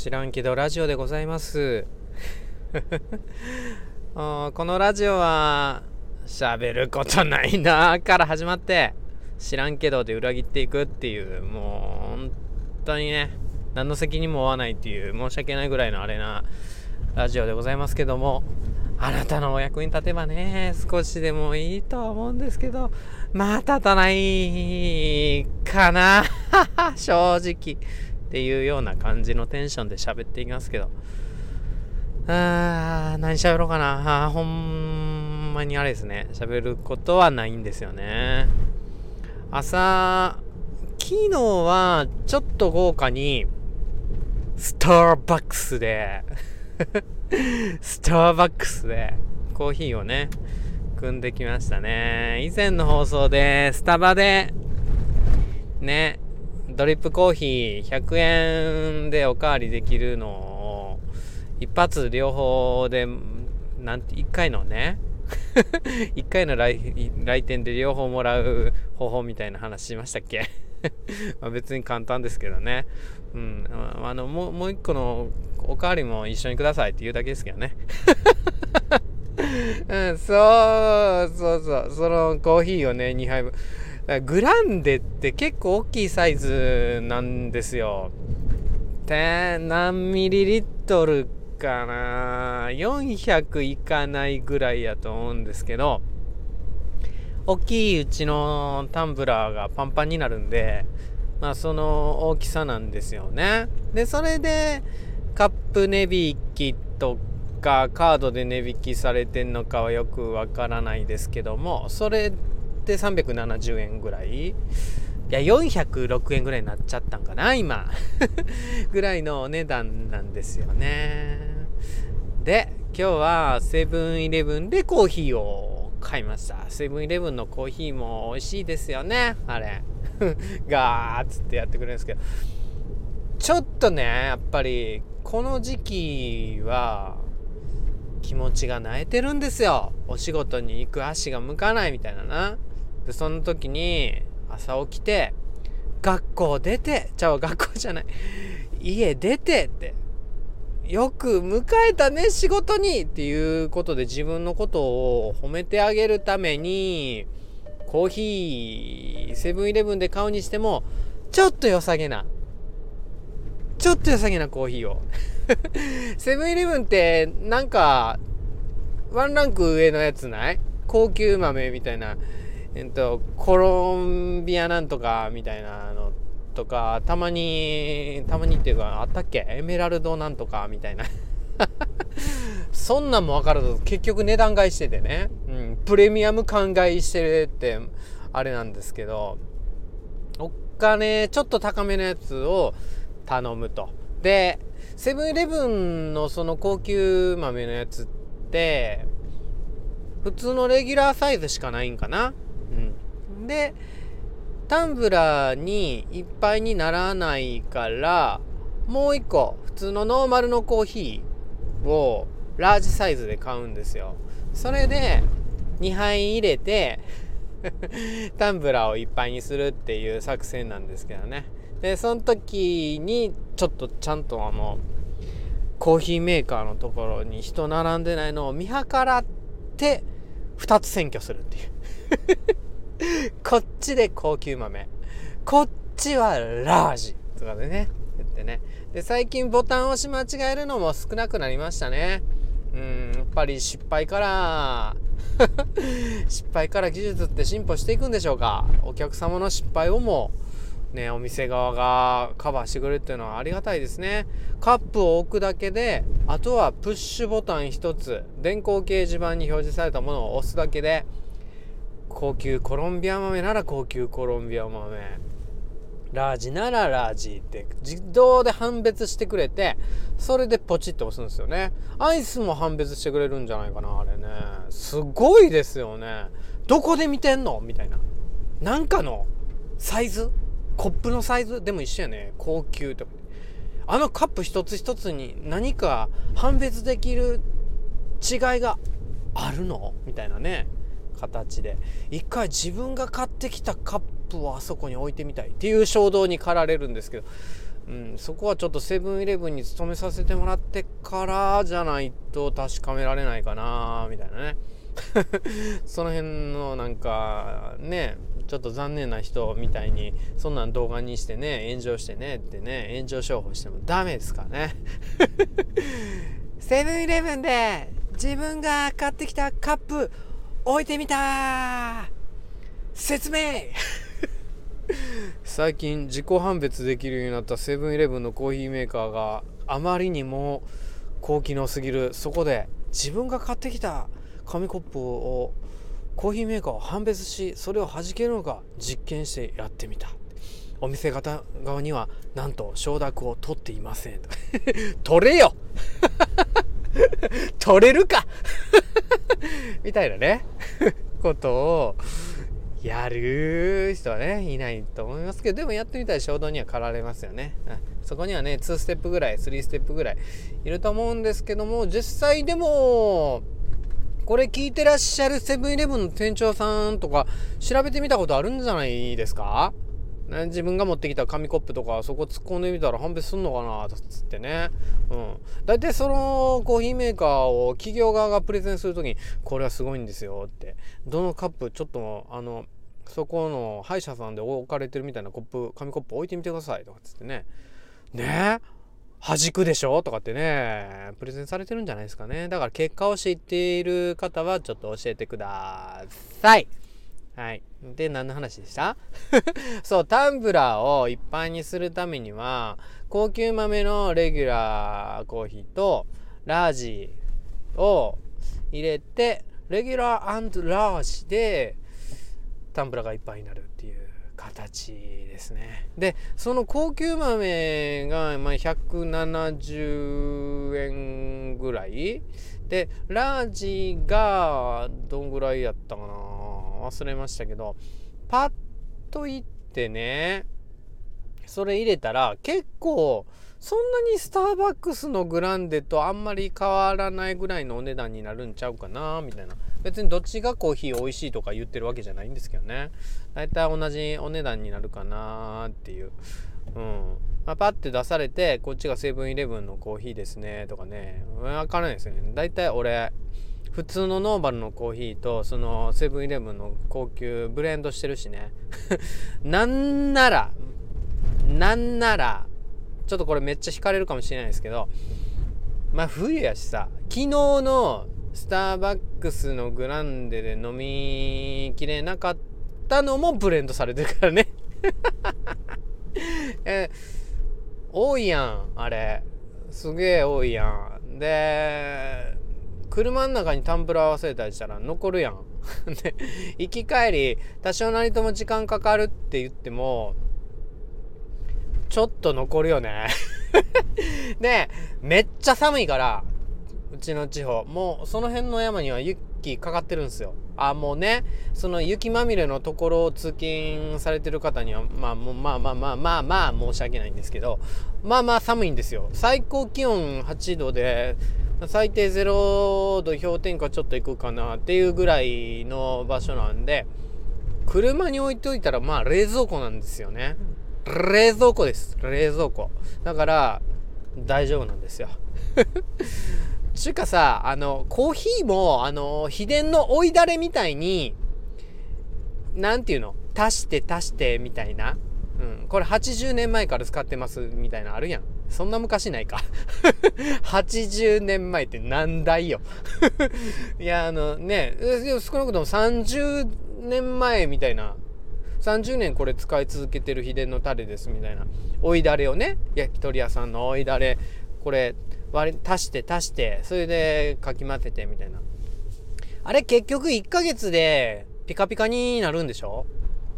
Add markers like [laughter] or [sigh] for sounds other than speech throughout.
知らんけどラジオでございます。[laughs] このラジオは喋ることないなから始まって知らんけどで裏切っていくっていうもう本当にね何の責任も負わないっていう申し訳ないぐらいのあれなラジオでございますけどもあなたのお役に立てばね少しでもいいとは思うんですけどまあ立たないかな。[laughs] 正直。っていうような感じのテンションで喋っていますけど。あー何喋ろうかな。あほんまにあれですね。喋ることはないんですよね。朝昨日はちょっと豪華にスターバックスでスターバックスでコーヒーをね組んできましたね。以前の放送でスタバでねドリップコーヒー100円でおかわりできるのを一発両方でなんて1回のね [laughs] 1回の来来店で両方もらう方法みたいな話しましたっけ？[laughs] まあ別に簡単ですけどね。うん。あの、もう、もう一個のおかわりも一緒にくださいって言うだけですけどね。[laughs] うん、そうそうそう。そのコーヒーをね、2杯分。グランデって結構大きいサイズなんですよ。で、何ミリリットルかな ?400 いかないぐらいやと思うんですけど、大きいうちのタンブラーがパンパンになるんで、まあその大きさなんですよね。で、それでカップ値引きとかカードで値引きされてんのかはよくわからないですけども、それで370円ぐらいいや、406円ぐらいになっちゃったんかな、今。[laughs] ぐらいのお値段なんですよね。で、今日はセブンイレブンでコーヒーを買いました。セブンイレブンのコーヒーも美味しいですよね、あれ。[laughs] ガーッつってやってくれるんですけど。ちょっとね、やっぱり、この時期は、気持ちが萎えてるんですよ。お仕事に行く足が向かないみたいなな。で、その時に、朝起きて、学校出て、ちゃう、学校じゃない。家出てって、よく迎えたね、仕事にっていうことで自分のことを褒めてあげるために、コーヒー、セブンイレブンで買うにしても、ちょっと良さげな、ちょっと良さげなコーヒーを。[laughs] セブンイレブンって、なんか、ワンランク上のやつない？高級豆みたいな。えっと、コロンビアなんとかみたいなのとか、たまに、たまにっていうか、あったっけ？エメラルドなんとかみたいな。[laughs] そんなんも分かると結局値段買いしててね、うん、プレミアム感買いしてるってあれなんですけど、お金ちょっと高めのやつを頼むと。で、セブンイレブンのその高級豆のやつって、普通のレギュラーサイズしかないんかな。で、タンブラーにいっぱいにならないから、もう一個、普通のノーマルのコーヒーをラージサイズで買うんですよ。それで、2杯入れて [laughs] タンブラーをいっぱいにするっていう作戦なんですけどね。で、その時に、ちょっとちゃんとあの、コーヒーメーカーのところに人並んでないのを見計らって、2つ選挙するっていう [laughs] [laughs] こっちで高級豆。こっちはラージ。とかでね、言ってね。で、最近ボタン押し間違えるのも少なくなりましたね。うん、やっぱり失敗から [laughs] 失敗から技術って進歩していくんでしょうかお客様の失敗をもね、お店側がカバーしてくれるっていうのはありがたいですね。カップを置くだけで、あとはプッシュボタン1つ、電光掲示板に表示されたものを押すだけで、高級コロンビア豆なら高級コロンビア豆、ラージならラージって自動で判別してくれて、それでポチって押すんですよね。アイスも判別してくれるんじゃないかな、あれね。すごいですよね。どこで見てんの？みたいな。なんかのサイズ？コップのサイズ？でも一緒やね。高級とか。あのカップ一つ一つに何か判別できる違いがあるの？みたいなね。形で。一回自分が買ってきたカップをあそこに置いてみたいっていう衝動に駆られるんですけど、うん、そこはちょっとセブンイレブンに勤めさせてもらってからじゃないと確かめられないかなみたいなね。[laughs] その辺のなんかねちょっと残念な人みたいにそんなん動画にしてね炎上してねってね炎上商法してもダメですかね。[laughs] セブンイレブンで自分が買ってきたカップ置いてみた説明。[laughs] 最近自己判別できるようになったセブンイレブンのコーヒーメーカーがあまりにも高機能すぎる。そこで自分が買ってきた紙コップをコーヒーメーカーを判別しそれを弾けるのか実験してやってみた。お店方側にはなんと承諾を取っていません。[laughs] 取れよ！取れるか。[laughs] みたいなね。ことをやる人はねいないと思いますけどでもやってみたら衝動には駆られますよね、うん、そこにはね2ステップぐらい3ステップぐらいいると思うんですけども実際でもこれ聞いてらっしゃるセブンイレブンの店長さんとか調べてみたことあるんじゃないですか？自分が持ってきた紙コップとかそこ突っ込んでみたら判別すんのかなっつってね。うん。大体そのコーヒーメーカーを企業側がプレゼンするときにこれはすごいんですよって。どのカップちょっとあのそこの歯医者さんで置かれてるみたいなコップ紙コップ置いてみてくださいとかっつってね。ね？え弾くでしょ？とかってね、プレゼンされてるんじゃないですかね。だから結果を知っている方はちょっと教えてください。はい。で、何の話でした？[laughs] そう、タンブラーをいっぱいにするためには、高級豆のレギュラーコーヒーとラージを入れて、レギュラーラージでタンブラーがいっぱいになるっていう形ですね。で、その高級豆が、まあ、170円ぐらい？で、ラージがどんぐらいやったかな？忘れましたけど、パッといってね、それ入れたら結構そんなにスターバックスのグランデとあんまり変わらないぐらいのお値段になるんちゃうかなみたいな。別にどっちがコーヒー美味しいとか言ってるわけじゃないんですけどね。大体同じお値段になるかなっていう。うん。まあ、パッて出されてこっちがセブンイレブンのコーヒーですねとかね。分からないですよね。大体俺普通のノーマルのコーヒーとそのセブンイレブンの高級ブレンドしてるしね。[laughs] なんならなんならちょっとこれめっちゃ惹かれるかもしれないですけどまあ冬やしさ昨日のスターバックスのグランデで飲みきれなかったのもブレンドされてるからね。[laughs] え多いやんあれ。すげえ多いやん。で車の中にタンブラー忘れたりしたら残るやん [laughs] で行き帰り多少なりとも時間かかるって言ってもちょっと残るよね [laughs] で、めっちゃ寒いから、うちの地方。もう、その辺の山には雪かかってるんですよ。あ、もうね、その雪まみれのところを通勤されてる方には、まあ、もうまあまあまあまあまあ申し訳ないんですけど、まあまあ寒いんですよ。最高気温8度で、最低0度氷点下ちょっと行くかなっていうぐらいの場所なんで、車に置いといたらまあ冷蔵庫なんですよね。冷蔵庫です。冷蔵庫。だから、大丈夫なんですよ。[laughs] ちゅうかさ、あの、コーヒーも、あの、秘伝の追いだれみたいに、なんていうの？足して足してみたいな。うん。これ80年前から使ってますみたいなあるやん。そんな昔ないか。[laughs] 80年前って何代よ。[laughs] いや、あのね、少なくとも30年前みたいな。30年これ使い続けてる秘伝のタレですみたいな。追いだれをね。焼き鳥屋さんの追いだれ。これ割り足して足して。それでかき混ぜてみたいな。あれ結局1ヶ月でピカピカになるんでしょ？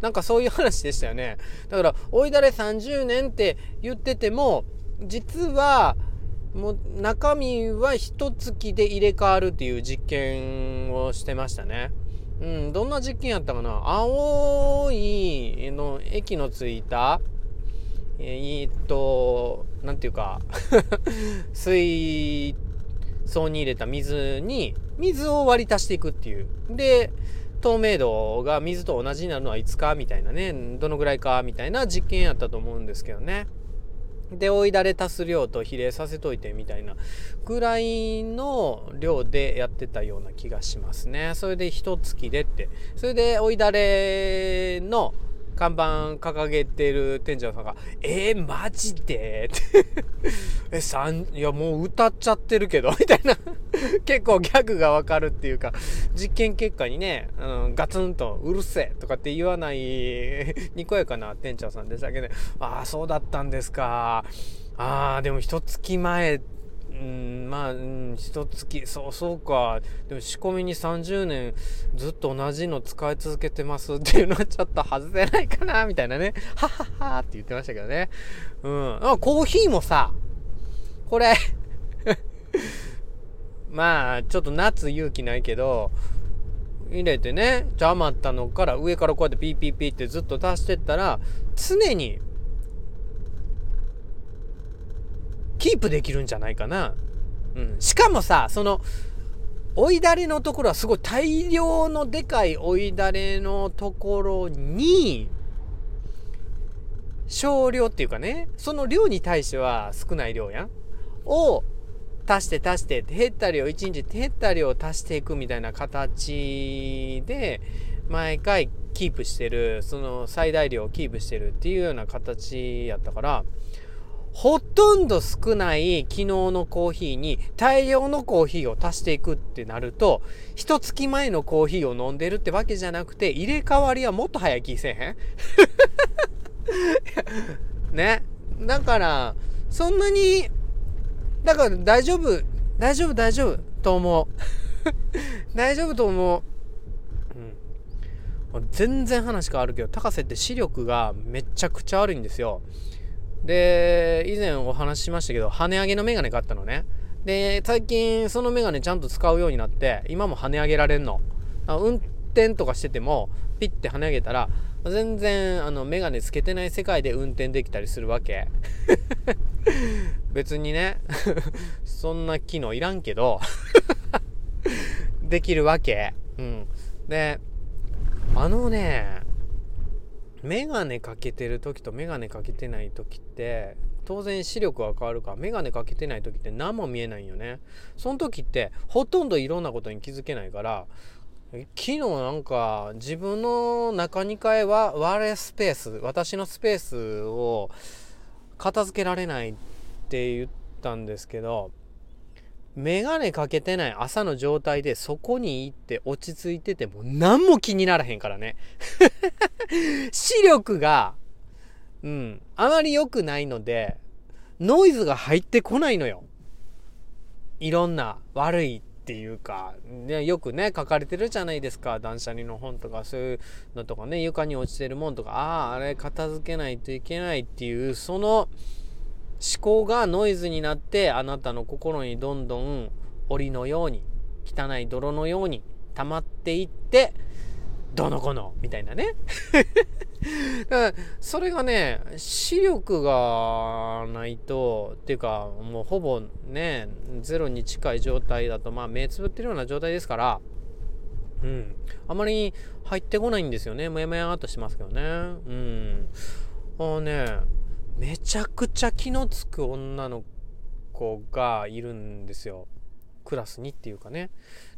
なんかそういう話でしたよね。だから追いだれ30年って言ってても実はもう中身は一月で入れ替わるっていう実験をしてましたね。うん、どんな実験やったかな？青いの液のついた、えー、っと、なんていうか [laughs] 水槽に入れた水に、水を割り足していくっていう。で、透明度が水と同じになるのはいつかみたいなね、どのぐらいかみたいな実験やったと思うんですけどね。で追いだれ足す量と比例させといてみたいなぐらいの量でやってたような気がしますね。それで一月でって。それで追いだれの看板掲げてる店長さんが「えー、マジで?」ってえ三いやもう歌っちゃってるけどみたいな。[laughs] 結構ギャグがわかるっていうか実験結果にね、うん、ガツンと「うるせえ!」とかって言わないにこやかな店長さんでしたけど、ね、ああそうだったんですか。ああでも一月前うんまあ、うん、一月そうそうか。でも仕込みに30年ずっと同じの使い続けてます。っていうのはちょっと外せないかなみたいなね。はははって言ってましたけどね。うん。あコーヒーもさこれまあちょっと夏勇気ないけど入れてねじゃ余ったのから上からこうやってピーピーピーってずっと足してったら常にキープできるんじゃないかな。うん、しかもさその追いだれのところはすごい大量のでかい追いだれのところに少量っていうかねその量に対しては少ない量やんを足して足して減った量1日減った量を足していくみたいな形で毎回キープしてるその最大量をキープしてるっていうような形やったからほとんど少ない昨日のコーヒーに大量のコーヒーを足していくってなると、一月前のコーヒーを飲んでるってわけじゃなくて、入れ替わりはもっと早い気せえへんね。だから、そんなに、だから大丈夫、大丈夫、大丈夫と思う。[laughs] 大丈夫と思う。うん。全然話変わるけど、高瀬って視力がめちゃくちゃ悪いんですよ。で、以前お話ししましたけど、跳ね上げのメガネ買ったのね。で、最近そのメガネちゃんと使うようになって、今も跳ね上げられんの。運転とかしてても、ピッて跳ね上げたら、全然あのメガネつけてない世界で運転できたりするわけ。別にね、[laughs] そんな機能いらんけど [laughs] できるわけ。うん。で、あのね、メガネかけてる時とメガネかけてない時って当然視力は変わるからメガネかけてない時って何も見えないよねその時ってほとんどいろんなことに気づけないから昨日なんか自分の中2階は我スペース私のスペースを片付けられないっって言ったんですけどメガネかけてない朝の状態でそこに行って落ち着いてても何も気にならへんからね。[laughs] 視力が、うん、あまり良くないので、ノイズが入ってこないのよ。いろんな悪いっていうか、ね、よくね、書かれてるじゃないですか。断捨離の本とか、そういうのとかね、床に落ちてるもんとか、ああ、あれ片付けないといけないっていう、その、思考がノイズになってあなたの心にどんどん檻のように汚い泥のように溜まっていってどのこのみたいなね。[laughs] それがね視力がないとっていうかもうほぼねゼロに近い状態だとまあ目つぶってるような状態ですからうん。あまり入ってこないんですよね。もやもやっとしますけどね。うん。あのねめちゃくちゃ気のつく女の子がいるんですよ。クラスにっていうかね。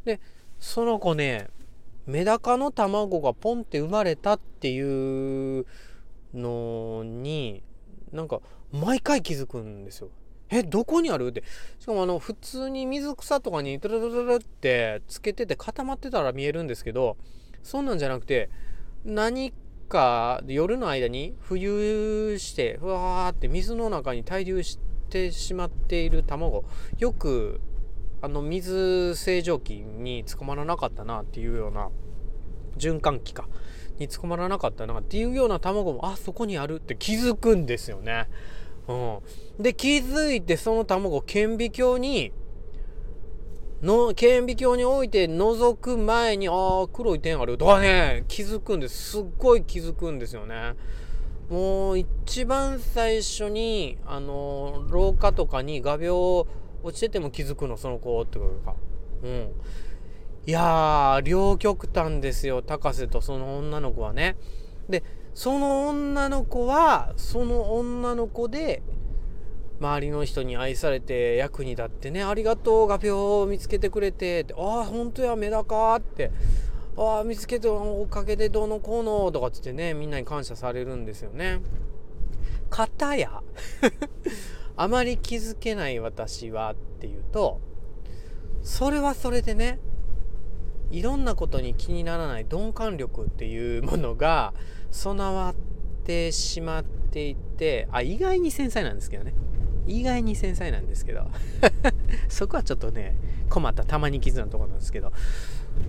でその子ねメダカの卵がポンって生まれたっていうのになんか毎回気づくんですよ。えどこにある？って。しかもあの普通に水草とかにトゥルトゥルルってつけてて固まってたら見えるんですけどそんなんじゃなくて何か夜の間に浮遊してふわーって水の中に滞留してしまっている卵よくあの水清浄機に捕まらなかったなっていうような循環器かに捕まらなかったなっていうような卵もあそこにあるって気づくんですよね。うん、で気づいてその卵顕微鏡にの顕微鏡に置いて覗く前に、ああ、黒い点あるとかね、気づくんです。すっごい気づくんですよね。もう一番最初に、あの、廊下とかに画鋲落ちてても気づくの、その子ってことか。うん。いやー、両極端ですよ、高瀬とその女の子はね。で、その女の子は、その女の子で、周りの人に愛されて役に立ってねありがとう画鋲を見つけてくれてってああ本当やメダカって。ああ見つけておかげでどうのこうのとかつってねみんなに感謝されるんですよね。かたや。[laughs] あまり気づけない私はっていうとそれはそれでねいろんなことに気にならない鈍感力っていうものが備わってしまっていてあ意外に繊細なんですけどね。意外に繊細なんですけど。[laughs] そこはちょっとね困ったたまに傷なとこなんですけど。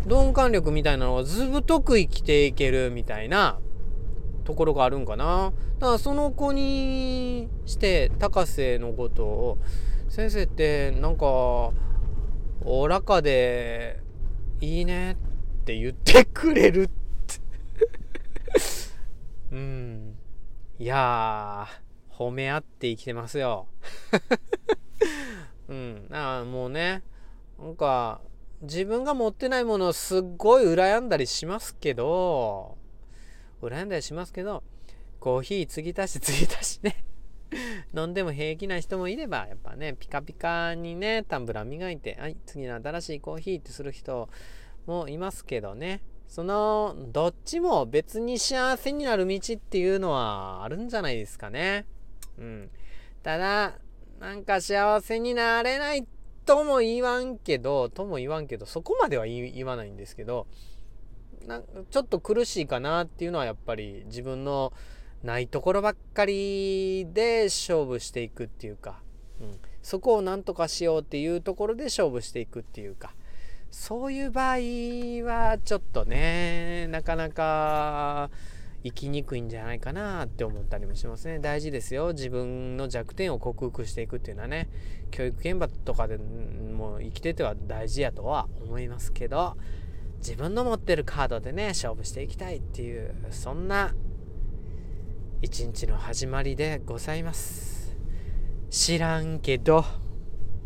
鈍感力みたいなのをずぶとく生きていけるみたいなところがあるんかな。だからその子にして高瀬のことを先生ってなんかおらかでいいねって言ってくれるって。[laughs] うん。いやー。褒め合って生きてますよ。[laughs] うん。だからもうねなんか自分が持ってないものをすっごい羨んだりしますけど羨んだりしますけどコーヒー継ぎ足し継ぎ足しね飲んでも平気な人もいればやっぱねピカピカにねタンブラー磨いてはい次の新しいコーヒーってする人もいますけどね。そのどっちも別に幸せになる道っていうのはあるんじゃないですかね。うん。ただなんか幸せになれないとも言わんけどとも言わんけどそこまでは言わないんですけどなちょっと苦しいかなっていうのはやっぱり自分のないところばっかりで勝負していくっていうか、うん、そこをなんとかしようっていうところで勝負していくっていうかそういう場合はちょっとねなかなか生きにくいんじゃないかなって思ったりもしますね。大事ですよ。自分の弱点を克服していくっていうのはね。教育現場とかでも生きてては大事やとは思いますけど自分の持ってるカードでね勝負していきたいっていうそんな一日の始まりでございます。知らんけど。